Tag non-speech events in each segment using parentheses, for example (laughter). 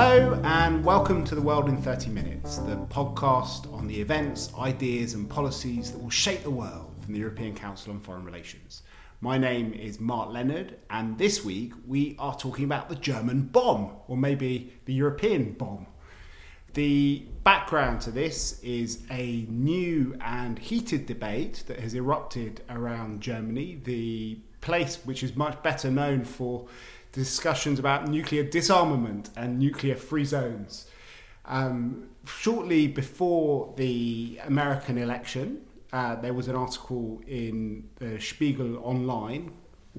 Hello, and welcome to The World in 30 Minutes, the podcast on the events, ideas, and policies that will shape the world from the European Council on Foreign Relations. My name is Mark Leonard, and this week we are talking about the German bomb, or maybe the European bomb. The background to this is a new and heated debate that has erupted around Germany, the place which is much better known for discussions about nuclear disarmament and nuclear free zones. Um, shortly before the American election, uh, there was an article in the Spiegel Online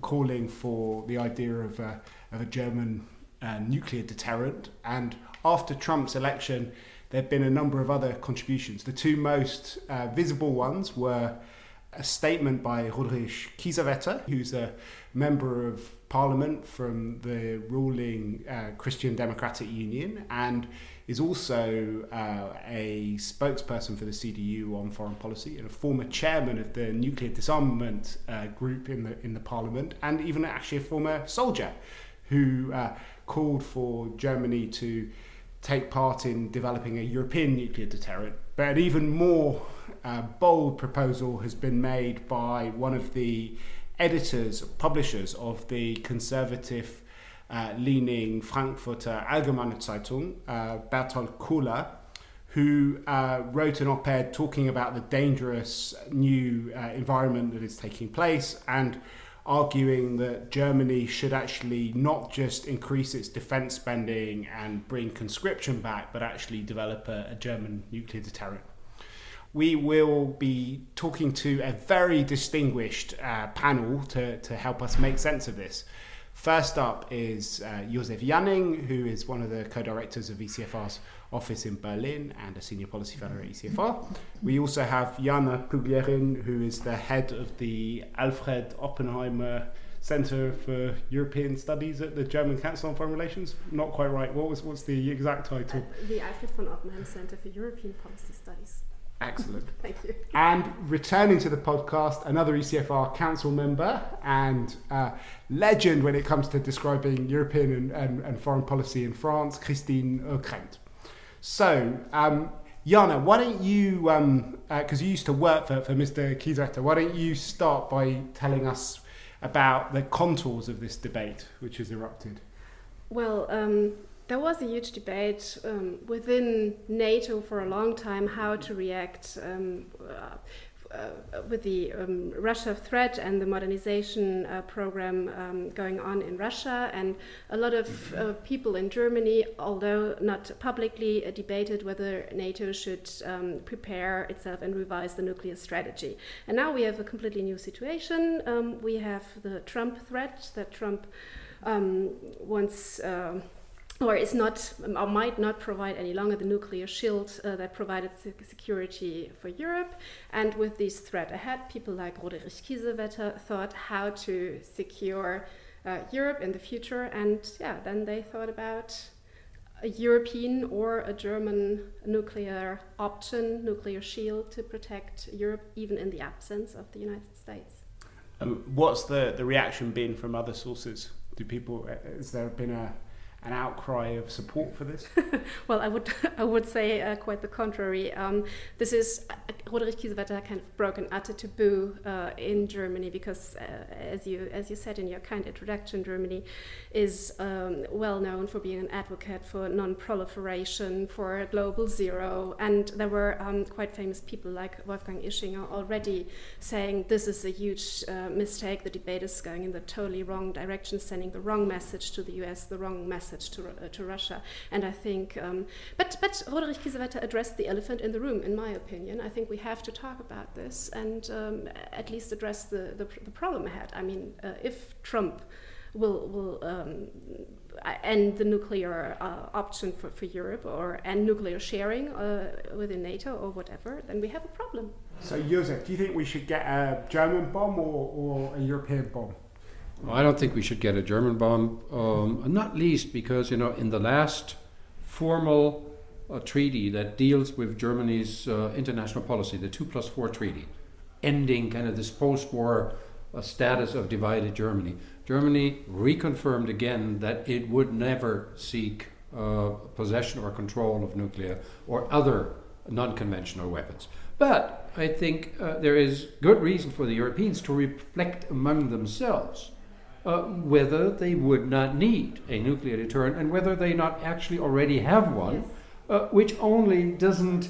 calling for the idea of a, of a German uh, nuclear deterrent. And after Trump's election, there have been a number of other contributions. The two most uh, visible ones were a statement by Roderich Kiesewetter, who's a member of parliament from the ruling uh, Christian Democratic Union and is also uh, a spokesperson for the CDU on foreign policy and a former chairman of the nuclear disarmament uh, group in the in the parliament and even actually a former soldier who uh, called for Germany to take part in developing a European nuclear deterrent. But an even more uh, bold proposal has been made by one of the editors, publishers of the conservative uh, leaning Frankfurter Allgemeine Zeitung, uh, Berthold Kohler, who uh, wrote an op ed talking about the dangerous new uh, environment that is taking place and arguing that Germany should actually not just increase its defense spending and bring conscription back, but actually develop a, a German nuclear deterrent we will be talking to a very distinguished uh, panel to, to help us make sense of this. First up is uh, Josef Janning, who is one of the co directors of ECFR's office in Berlin and a senior policy fellow at ECFR. We also have Jana Puglierin, who is the head of the Alfred Oppenheimer Center for European Studies at the German Council on Foreign Relations. Not quite right. What was what's the exact title? Uh, the Alfred von Oppenheim Center for European Policy Studies. Excellent. (laughs) Thank you. And returning to the podcast, another ECFR council member and uh, legend when it comes to describing European and, and, and foreign policy in France, Christine Ockrent. So, um, Jana, why don't you, because um, uh, you used to work for, for Mr. Kiesewetter, why don't you start by telling us about the contours of this debate which has erupted? Well, um, there was a huge debate um, within NATO for a long time how to react um, uh, with the um, Russia threat and the modernization uh, program um, going on in Russia. And a lot of uh, people in Germany, although not publicly, uh, debated whether NATO should um, prepare itself and revise the nuclear strategy. And now we have a completely new situation. Um, we have the Trump threat that Trump um, wants uh, or is not or might not provide any longer the nuclear shield uh, that provided security for Europe. And with this threat ahead, people like Roderich Kiesewetter thought how to secure uh, Europe in the future. And yeah, then they thought about a European or a German nuclear option, nuclear shield to protect Europe, even in the absence of the United States. Um, what's the, the reaction been from other sources? Do people, uh, has there been a an outcry of support for this? (laughs) well, I would (laughs) I would say uh, quite the contrary. Um, this is uh, Roderich Kiesewetter kind of broke an utter taboo uh, in Germany because, uh, as you as you said in your kind introduction, Germany is um, well known for being an advocate for non-proliferation, for global zero, and there were um, quite famous people like Wolfgang Ischinger already saying this is a huge uh, mistake. The debate is going in the totally wrong direction, sending the wrong message to the U.S., the wrong message message to, uh, to Russia. And I think, um, but, but Roderich Kiesewetter addressed the elephant in the room, in my opinion. I think we have to talk about this and um, at least address the, the, the, problem ahead. I mean, uh, if Trump will, will um, end the nuclear uh, option for, for Europe or end nuclear sharing uh, within NATO or whatever, then we have a problem. So, Josef, do you think we should get a German bomb or, or a European bomb? Well, I don't think we should get a German bomb, um, not least because, you know, in the last formal uh, treaty that deals with Germany's uh, international policy, the 2 plus 4 treaty, ending kind of this post war uh, status of divided Germany, Germany reconfirmed again that it would never seek uh, possession or control of nuclear or other non conventional weapons. But I think uh, there is good reason for the Europeans to reflect among themselves uh, whether they would not need a nuclear deterrent and whether they not actually already have one, yes. uh, which only doesn't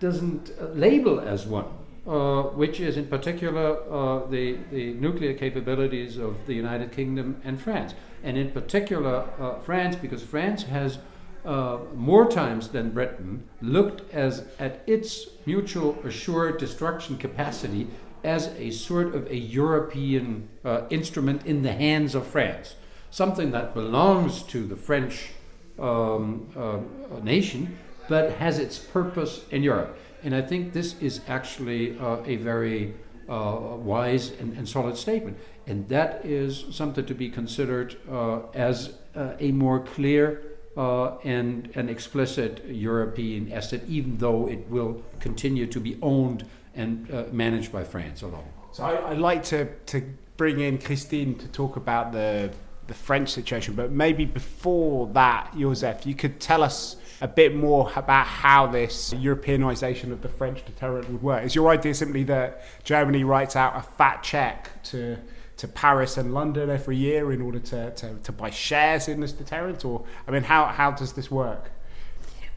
doesn't uh, label as one. Uh, which is in particular uh, the, the nuclear capabilities of the United Kingdom and France. And in particular, uh, France, because France has uh, more times than Britain looked as at its mutual assured destruction capacity as a sort of a European uh, instrument in the hands of France, something that belongs to the French um, uh, nation, but has its purpose in Europe. And I think this is actually uh, a very uh, wise and, and, solid statement. And that is something to be considered uh, as a more clear uh, and an explicit European asset, even though it will continue to be owned and uh, managed by France alone. So I, would like to, to bring in Christine to talk about the the French situation, but maybe before that, Josef, you could tell us a bit more about how this Europeanization of the French deterrent would work. Is your idea simply that Germany writes out a fat check to to Paris and London every year in order to, to, to buy shares in this deterrent? Or, I mean, how, how does this work?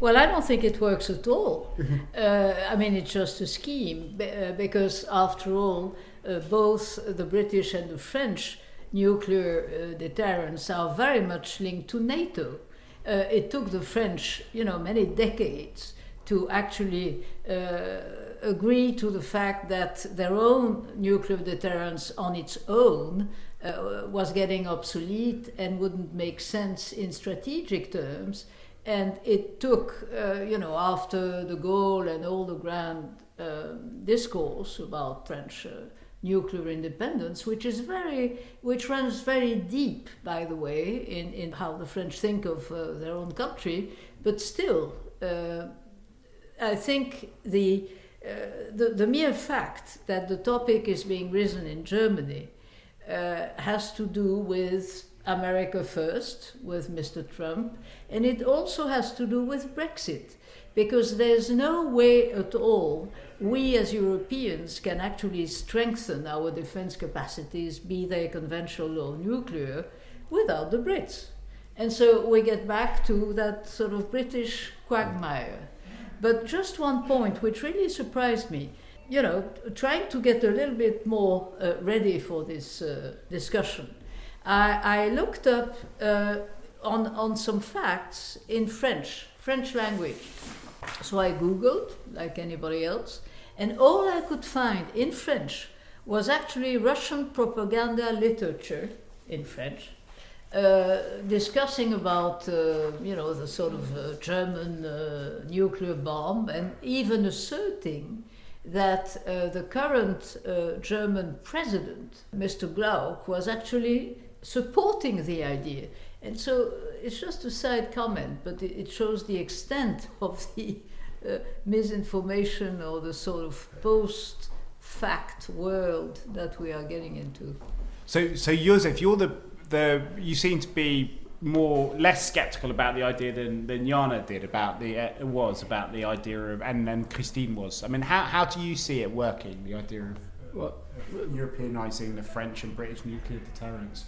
Well, I don't think it works at all. (laughs) uh, I mean, it's just a scheme uh, because, after all, uh, both the British and the French nuclear uh, deterrents are very much linked to NATO. Uh, it took the French, you know, many decades to actually uh, agree to the fact that their own nuclear deterrence on its own uh, was getting obsolete and wouldn't make sense in strategic terms. And it took, uh, you know, after de Gaulle and all the grand uh, discourse about French uh, nuclear independence, which is very, which runs very deep, by the way, in, in how the French think of uh, their own country, but still, uh, I think the uh, the, the mere fact that the topic is being risen in Germany uh, has to do with America first, with Mr. Trump, and it also has to do with Brexit, because there's no way at all we as Europeans can actually strengthen our defense capacities, be they conventional or nuclear, without the Brits. And so we get back to that sort of British quagmire. But just one point which really surprised me you know, trying to get a little bit more uh, ready for this uh, discussion, I, I, looked up uh, on, on some facts in French, French language. So I Googled, like anybody else, and all I could find in French was actually Russian propaganda literature in French uh, discussing about uh, you know the sort of uh, German uh, nuclear bomb and even asserting that uh, the current uh, German president, Mr. Gauck, was actually supporting the idea. And so it's just a side comment, but it, shows the extent (laughs) of the misinformation or the sort of post fact world that we are getting into. So, so Josef, you're the the you seem to be more less skeptical about the idea than than Jana did about the uh, was about the idea of and then Christine was. I mean, how how do you see it working? The idea of, what? Europeanizing the French and British nuclear deterrence.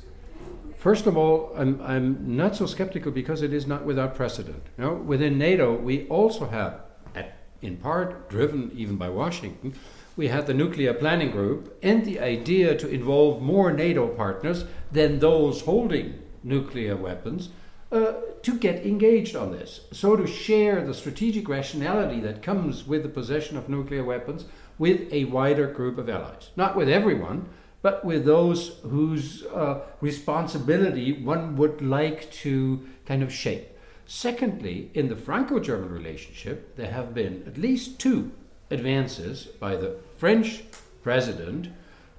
First of all, I'm, I'm not so skeptical because it is not without precedent. You know, within NATO, we also have, at, in part driven even by Washington, we had the nuclear planning group and the idea to involve more NATO partners than those holding nuclear weapons uh, to get engaged on this. So, to share the strategic rationality that comes with the possession of nuclear weapons with a wider group of allies. Not with everyone, but with those whose uh, responsibility one would like to kind of shape. Secondly, in the Franco German relationship, there have been at least two advances by the French president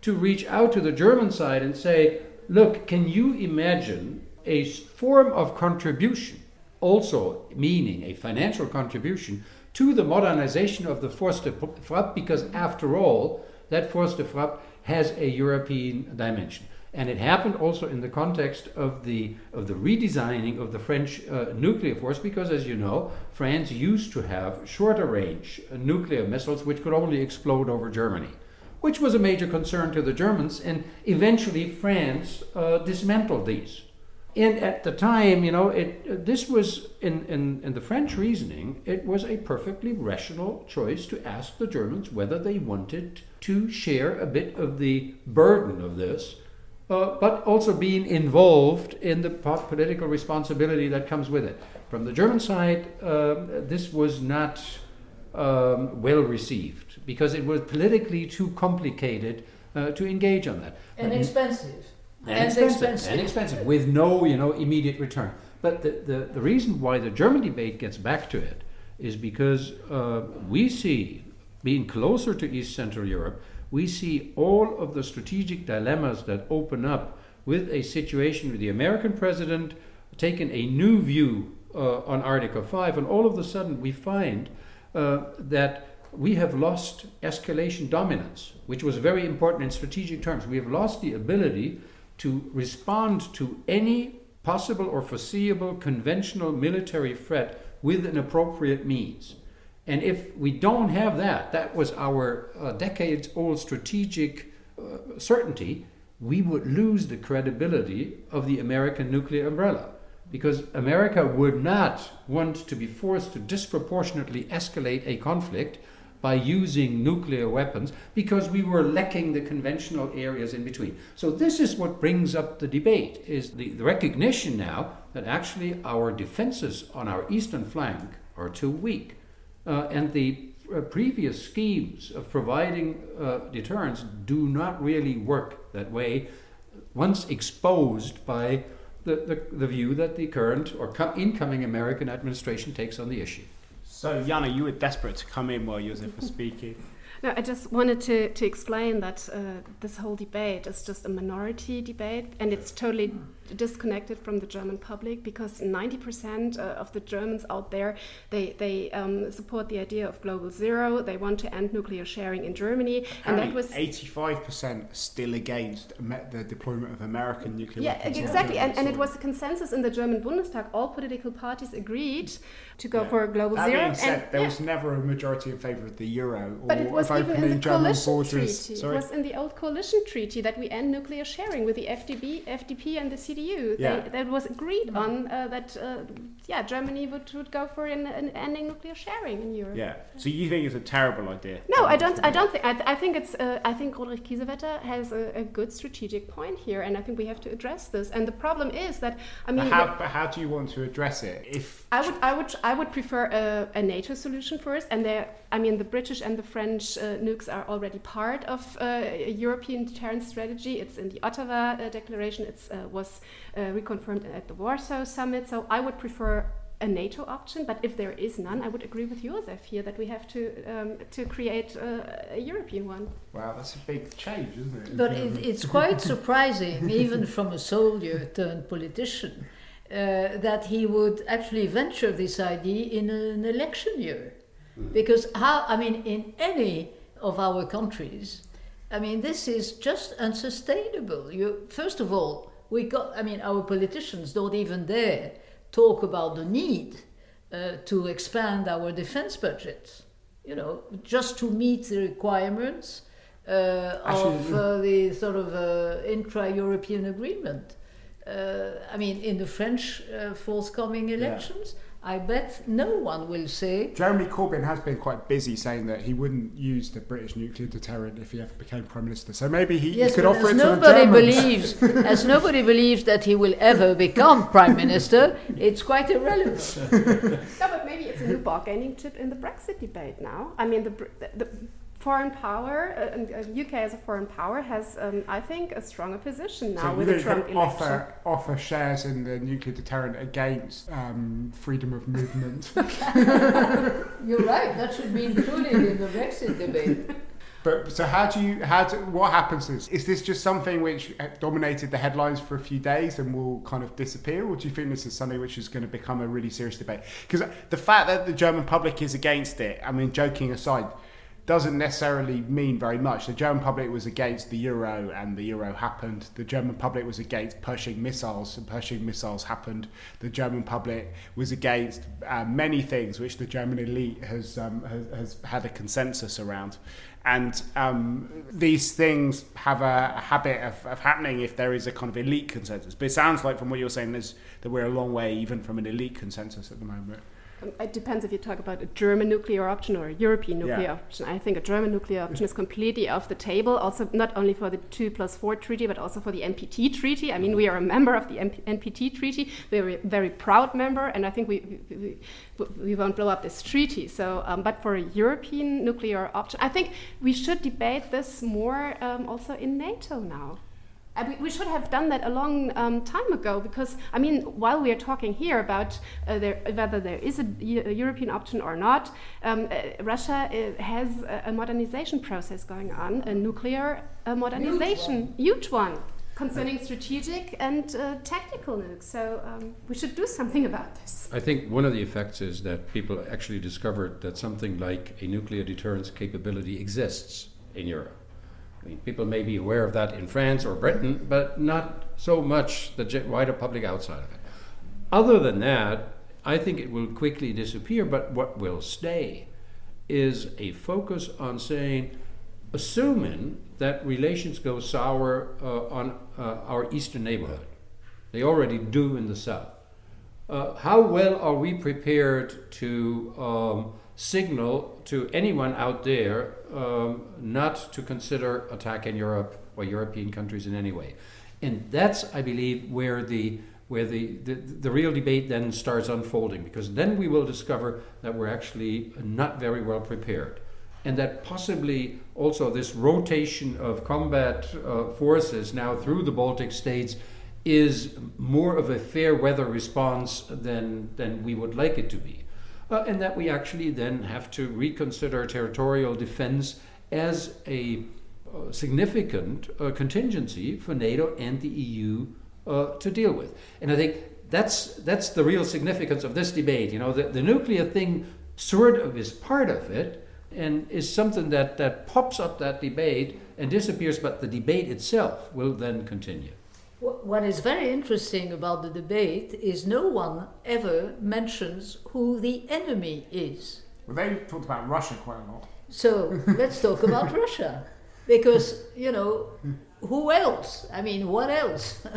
to reach out to the German side and say, look, can you imagine a form of contribution, also meaning a financial contribution, to the modernization of the Force de Frappe? Because after all, that Force de Frappe has a European dimension. And it happened also in the context of the, of the redesigning of the French uh, nuclear force, because as you know, France used to have shorter range uh, nuclear missiles which could only explode over Germany, which was a major concern to the Germans. And eventually, France uh, dismantled these. And at the time, you know, it, this was, in, in, in the French reasoning, it was a perfectly rational choice to ask the Germans whether they wanted to share a bit of the burden of this uh, but also being involved in the political responsibility that comes with it. From the German side, uh, this was not um, well received because it was politically too complicated uh, to engage on that. And expensive. And, and expensive, expensive. And expensive, with no you know, immediate return. But the, the, the reason why the German debate gets back to it is because uh, we see, being closer to East Central Europe, we see all of the strategic dilemmas that open up with a situation with the American president taking a new view uh, on Article 5, and all of a sudden we find uh, that we have lost escalation dominance, which was very important in strategic terms. We have lost the ability to respond to any possible or foreseeable conventional military threat with an appropriate means. And if we don't have that, that was our uh, decades old strategic uh, certainty, we would lose the credibility of the American nuclear umbrella. Because America would not want to be forced to disproportionately escalate a conflict by using nuclear weapons because we were lacking the conventional areas in between. So this is what brings up the debate is the, the recognition now that actually our defenses on our eastern flank are too weak uh, and the uh, previous schemes of providing uh, deterrence do not really work that way once exposed by the, the, the view that the current or incoming American administration takes on the issue. So, Jana, you were desperate to come in while Josef was speaking. (laughs) No, I just wanted to, to explain that uh, this whole debate is just a minority debate and it's totally disconnected from the German public because 90% uh, of the Germans out there they they um, support the idea of global zero. They want to end nuclear sharing in Germany, and that was 85% still against the deployment of American nuclear. Yeah, weapons exactly, and, and it was a consensus in the German Bundestag. All political parties agreed to go yeah. for a global that zero. Being said, and, there yeah. was never a majority in favour of the euro or but it was of even in the German coalition borders. Treaty. Sorry? It was in the old coalition treaty that we end nuclear sharing with the FDP, FDP and the CDU. Yeah. They, that was agreed mm. on uh, that uh, yeah Germany would, would go for an, an, ending nuclear sharing in Europe. Yeah. So you think it's a terrible idea? No, I don't. I don't think. I, I think it's. Uh, I think Roderich Kiesewetter has a, a, good strategic point here, and I think we have to address this. And the problem is that I mean, but how, but how do you want to address it? If I would, I would, I would prefer a, a NATO solution first, and there. I mean, the British and the French uh, nukes are already part of uh, a European deterrence strategy. It's in the Ottawa uh, Declaration. It was reconfirmed at the Warsaw Summit. So I would prefer a NATO option, but if there is none, I would agree with Josef here that we have to um, to create uh, a European one. Wow, that's a big change, isn't it? But it, it's quite surprising, (laughs) even from a soldier turned politician, uh, that he would actually venture this idea in an election year, mm. because how? I mean, in any of our countries, I mean, this is just unsustainable. You first of all we got, I mean, our politicians don't even dare talk about the need uh, to expand our defense budgets, you know, just to meet the requirements uh, of uh, the sort of uh, intra European agreement. Uh, I mean, in the French uh, forthcoming elections, yeah. I bet no one will say. Jeremy Corbyn has been quite busy saying that he wouldn't use the British nuclear deterrent if he ever became prime minister. So maybe he, yes, he could offer it to nobody the believes, (laughs) as nobody believes that he will ever become prime minister, it's quite irrelevant. no, but maybe it's a new bargaining chip in the Brexit debate now. I mean, the, the foreign power, uh, UK uh, as a foreign power has, um, I think, a stronger position now so with the Trump election. Offer, offer shares in the nuclear deterrent against um, freedom of movement. (laughs) (laughs) You're right. That should be included in the Brexit debate. But so how do you how do, what happens is is this just something which dominated the headlines for a few days and will kind of disappear, or do you think this is something which is going to become a really serious debate? Because the fact that the German public is against it, I mean, joking aside, doesn't necessarily mean very much. The German public was against the euro, and the euro happened. The German public was against Pershing missiles, and Pershing missiles happened. The German public was against uh, many things which the German elite has, um, has, has had a consensus around. And um, these things have a, a habit of, of, happening if there is a kind of elite consensus. But it sounds like, from what you're saying, that we're a long way even from an elite consensus at the moment. Um, it depends if you talk about a German nuclear option or a European nuclear Yeah. option. I think a German nuclear option is completely off the table, also not only for the 2 plus 4 treaty, but also for the NPT treaty. I mean, we are a member of the MP- NPT treaty, we're a very proud member, and I think we, we, we, we won't blow up this treaty. So, um, but for a European nuclear option, I think we should debate this more um, also in NATO now. We, we should have done that a long um, time ago because, I mean, while we are talking here about uh, there, whether there is a, a European option or not, um, uh, Russia uh, has a, a modernization process going on, a nuclear uh, modernization, huge one, concerning strategic and uh, tactical nukes. So um, we should do something about this. I think one of the effects is that people actually discovered that something like a nuclear deterrence capability exists in Europe. I mean, people may be aware of that in France or Britain, but not so much the wider public outside of it. Other than that, I think it will quickly disappear, but what will stay is a focus on saying, assuming that relations go sour uh, on uh, our eastern neighborhood. They already do in the south. Uh, how well are we prepared to um, signal to anyone out there um, not to consider attacking Europe or European countries in any way? And that's, I believe, where the where the, the, the real debate then starts unfolding, because then we will discover that we're actually not very well prepared. And that possibly also this rotation of combat uh, forces now through the Baltic states is more of a fair weather response than, than we would like it to be. Uh, and that we actually then have to reconsider territorial defense as a uh, significant uh, contingency for NATO and the EU uh, to deal with. And I think that's, that's the real significance of this debate. You know, the, the nuclear thing sort of is part of it and is something that, that pops up that debate and disappears, but the debate itself will then continue. Wh- What is very interesting about the debate is no one ever mentions who the enemy is. Well, they talked about Russia quite a lot. So (laughs) let's talk about Russia. Because, you know, who else? I mean, what else? (laughs) (laughs)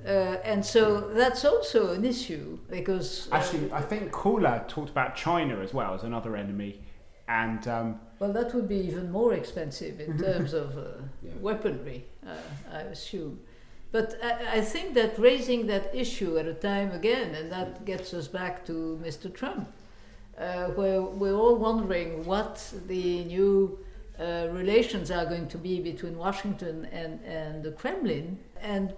Uh, and so that's also an issue because. uh, Actually, I think Kohler talked about China as well as another enemy. And um, Well, that would be even more expensive in terms of uh, Yeah. weaponry, uh, I assume. But I, I think that raising that issue at a time again, and that gets us back to Mr. Trump, uh, where we're all wondering what the new uh, relations are going to be between Washington and, and the Kremlin, and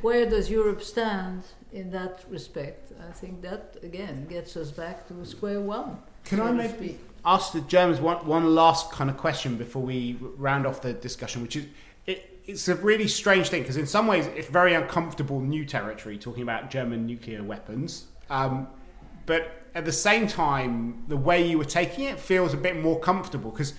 where does Europe stand in that respect? I think that again gets us back to square one. Can so I maybe ask the Germans one, one last kind of question before we round off the discussion, which is it, it's a really strange thing because in some ways it's very uncomfortable new territory talking about German nuclear weapons. Um, but at the same time, the way you were taking it feels a bit more comfortable because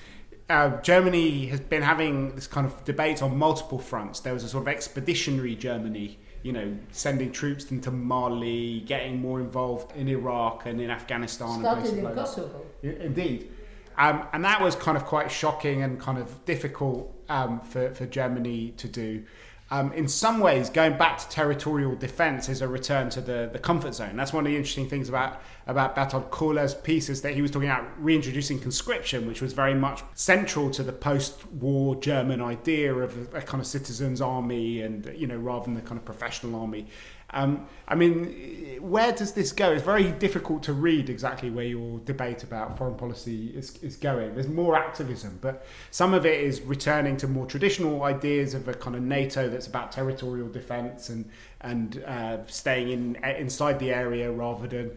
uh, Germany has been having this kind of debate on multiple fronts. There was a sort of expeditionary Germany, you know, sending troops into Mali, getting more involved in Iraq and in Afghanistan. and Started places in like that. Kosovo. I- Indeed. Um, and that was kind of quite shocking and kind of difficult um, for, for Germany to do. Um, in some ways, going back to territorial defence is a return to the, the comfort zone. That's one of the interesting things about, about Berthold Kohler's piece is that he was talking about reintroducing conscription, which was very much central to the post-war German idea of a, a kind of citizens' army and, you know, rather than the kind of professional army. Um, I mean, where does this go? It's very difficult to read exactly where your debate about foreign policy is, is going. There's more activism, but some of it is returning to more traditional ideas of a kind of NATO that's about territorial defence and and uh, staying in inside the area rather than.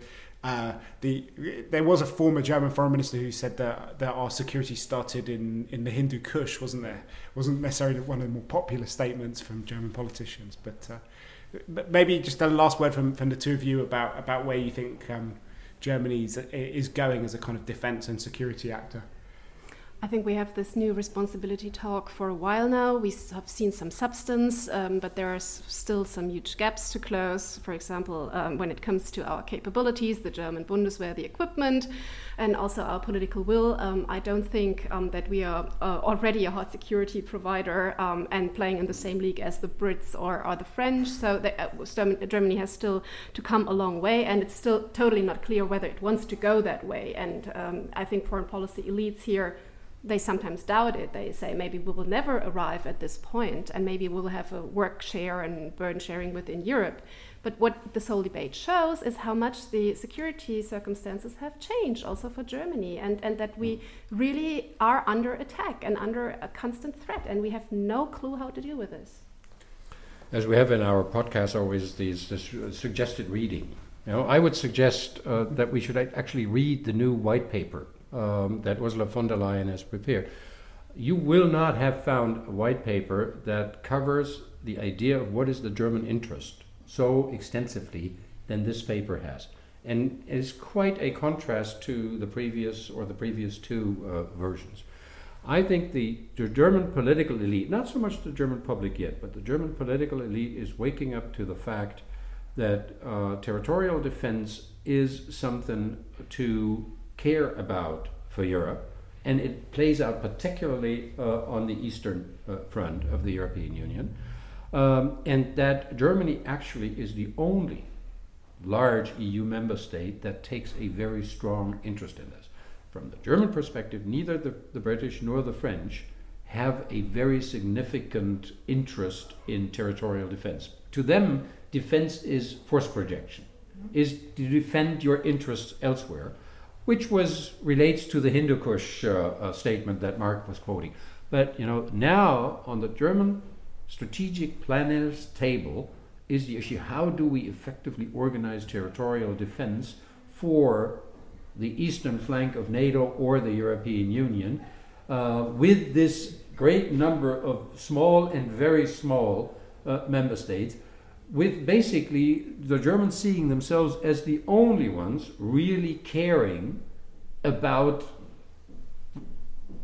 Uh, the there was a former German foreign minister who said that that our security started in, in the Hindu Kush, wasn't there? Wasn't necessarily one of the more popular statements from German politicians, but. Uh, but maybe just a last word from, from the two of you about, about where you think um, Germany is, is going as a kind of defence and security actor. I think we have this new responsibility talk for a while now. We have seen some substance, um, but there are still some huge gaps to close. For example, um, when it comes to our capabilities, the German Bundeswehr, the equipment, and also our political will. Um, I don't think um, that we are uh, already a hot security provider um, and playing in the same league as the Brits or, or the French. So the, uh, Germany has still to come a long way, and it's still totally not clear whether it wants to go that way. And um, I think foreign policy elites here they sometimes doubt it. They say maybe we will never arrive at this point, and maybe we will have a work share and burden sharing within Europe. But what this whole debate shows is how much the security circumstances have changed also for Germany, and, and that we really are under attack and under a constant threat, and we have no clue how to deal with this. As we have in our podcast, always these this suggested reading. You know, I would suggest uh, that we should actually read the new white paper um, that Ursula von der Leyen has prepared. You will not have found a white paper that covers the idea of what is the German interest so extensively than this paper has. And it's quite a contrast to the previous or the previous two uh, versions. I think the, the German political elite, not so much the German public yet, but the German political elite is waking up to the fact that uh, territorial defense is something to care about for Europe, and it plays out particularly uh, on the eastern uh, front of the European Union, um, and that Germany actually is the only large EU member state that takes a very strong interest in this. From the German perspective, neither the, the British nor the French have a very significant interest in territorial defense. To them, defense is force projection, is to defend your interests elsewhere which was relates to the Hindu Kush uh, uh, statement that Mark was quoting. But you know, now on the German strategic planners table is the issue: how do we effectively organize territorial defense for the eastern flank of NATO or the European Union, uh, with this great number of small and very small uh, member states? With basically the Germans seeing themselves as the only ones really caring about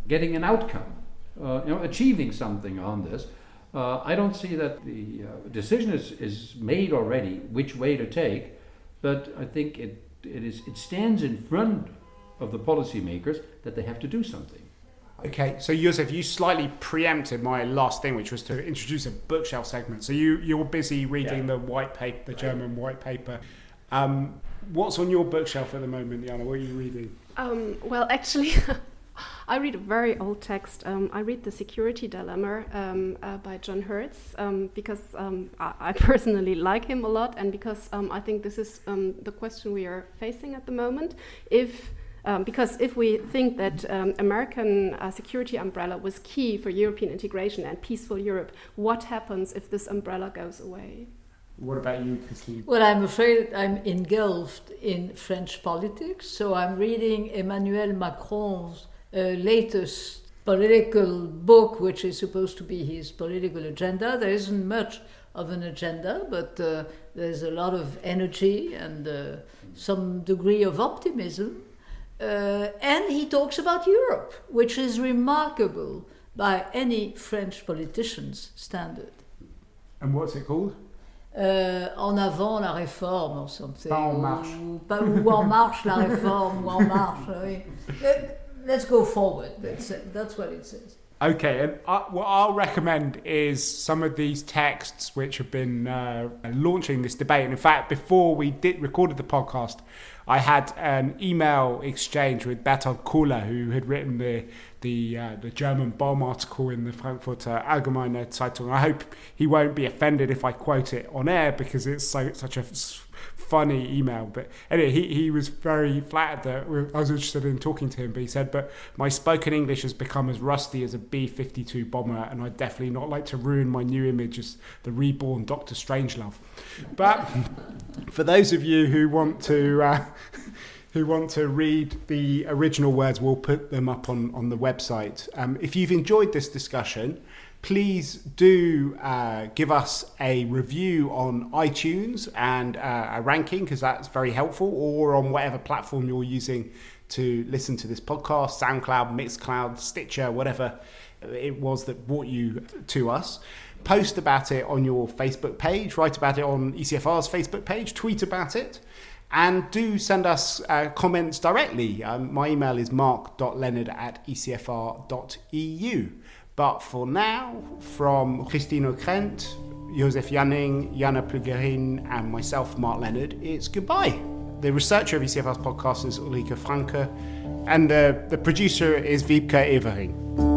getting an outcome, uh, you know, achieving something on this. Uh, I don't see that the uh, decision is, is made already which way to take, but I think it, it, is, it stands in front of the policymakers that they have to do something. Okay, so Josef, you slightly preempted my last thing, which was to introduce a bookshelf segment. So you you're busy reading yeah. the white paper, the German white paper. Um, what's on your bookshelf at the moment, Jana? What are you reading? Um, well, actually. (laughs) I read a very old text. Um, I read The Security Dilemma um, uh, by John Herz um, because um, I, I, (laughs) personally like him a lot and because um, I think this is the question we are facing at the moment. If um, because if we think that um, American uh, security umbrella was key for European integration and peaceful Europe, what happens if this umbrella goes away? What about you, Christine? Well, I'm afraid I'm engulfed in French politics, so I'm reading Emmanuel Macron's uh, latest political book, which is supposed to be his political agenda. There isn't much of an agenda, but uh, there's a lot of energy and uh, some degree of optimism. Uh, and he talks about Europe, which is remarkable by any French politician's standard. And what's it called? Uh, en avant la réforme or something. Pas en marche. Ou, pas, ou en marche la réforme, ou en marche. Oui. (laughs) Let's go forward. That's, that's what it says. Okay, and I, what I'll recommend is some of these texts which have been uh, launching this debate. And in fact, before we did recorded the podcast, I had an email exchange with Berthold Kohler, who had written the the uh, the German bomb article in the Frankfurter Allgemeine Zeitung. I hope he won't be offended if I quote it on air because it's so such a funny email. But anyway, he, he was very flattered that I was interested in talking to him. But he said, but my spoken English has become as rusty as a B 52 bomber, and I'd definitely not like to ruin my new image as the reborn Doctor Strangelove. But for those of you who want to. Uh, (laughs) who want to read the original words, we'll put them up on, on the website. Um, if you've enjoyed this discussion, please do uh, give us a review on iTunes and uh, a ranking because that's very helpful, or on whatever platform you're using to listen to this podcast SoundCloud, Mixcloud, Stitcher, whatever it was that brought you to us. Post about it on your Facebook page, write about it on ECFR's Facebook page, tweet about it. And do send us uh, comments directly. Um, my email is mark.leonard at ecfr.eu. But for now, from Christine Ockrent, Josef Janning, Jana Puglierin, and myself, Mark Leonard, it's goodbye. The researcher of ECFR's podcast is Ulrike Franke, and the, the producer is Wiebke Evering.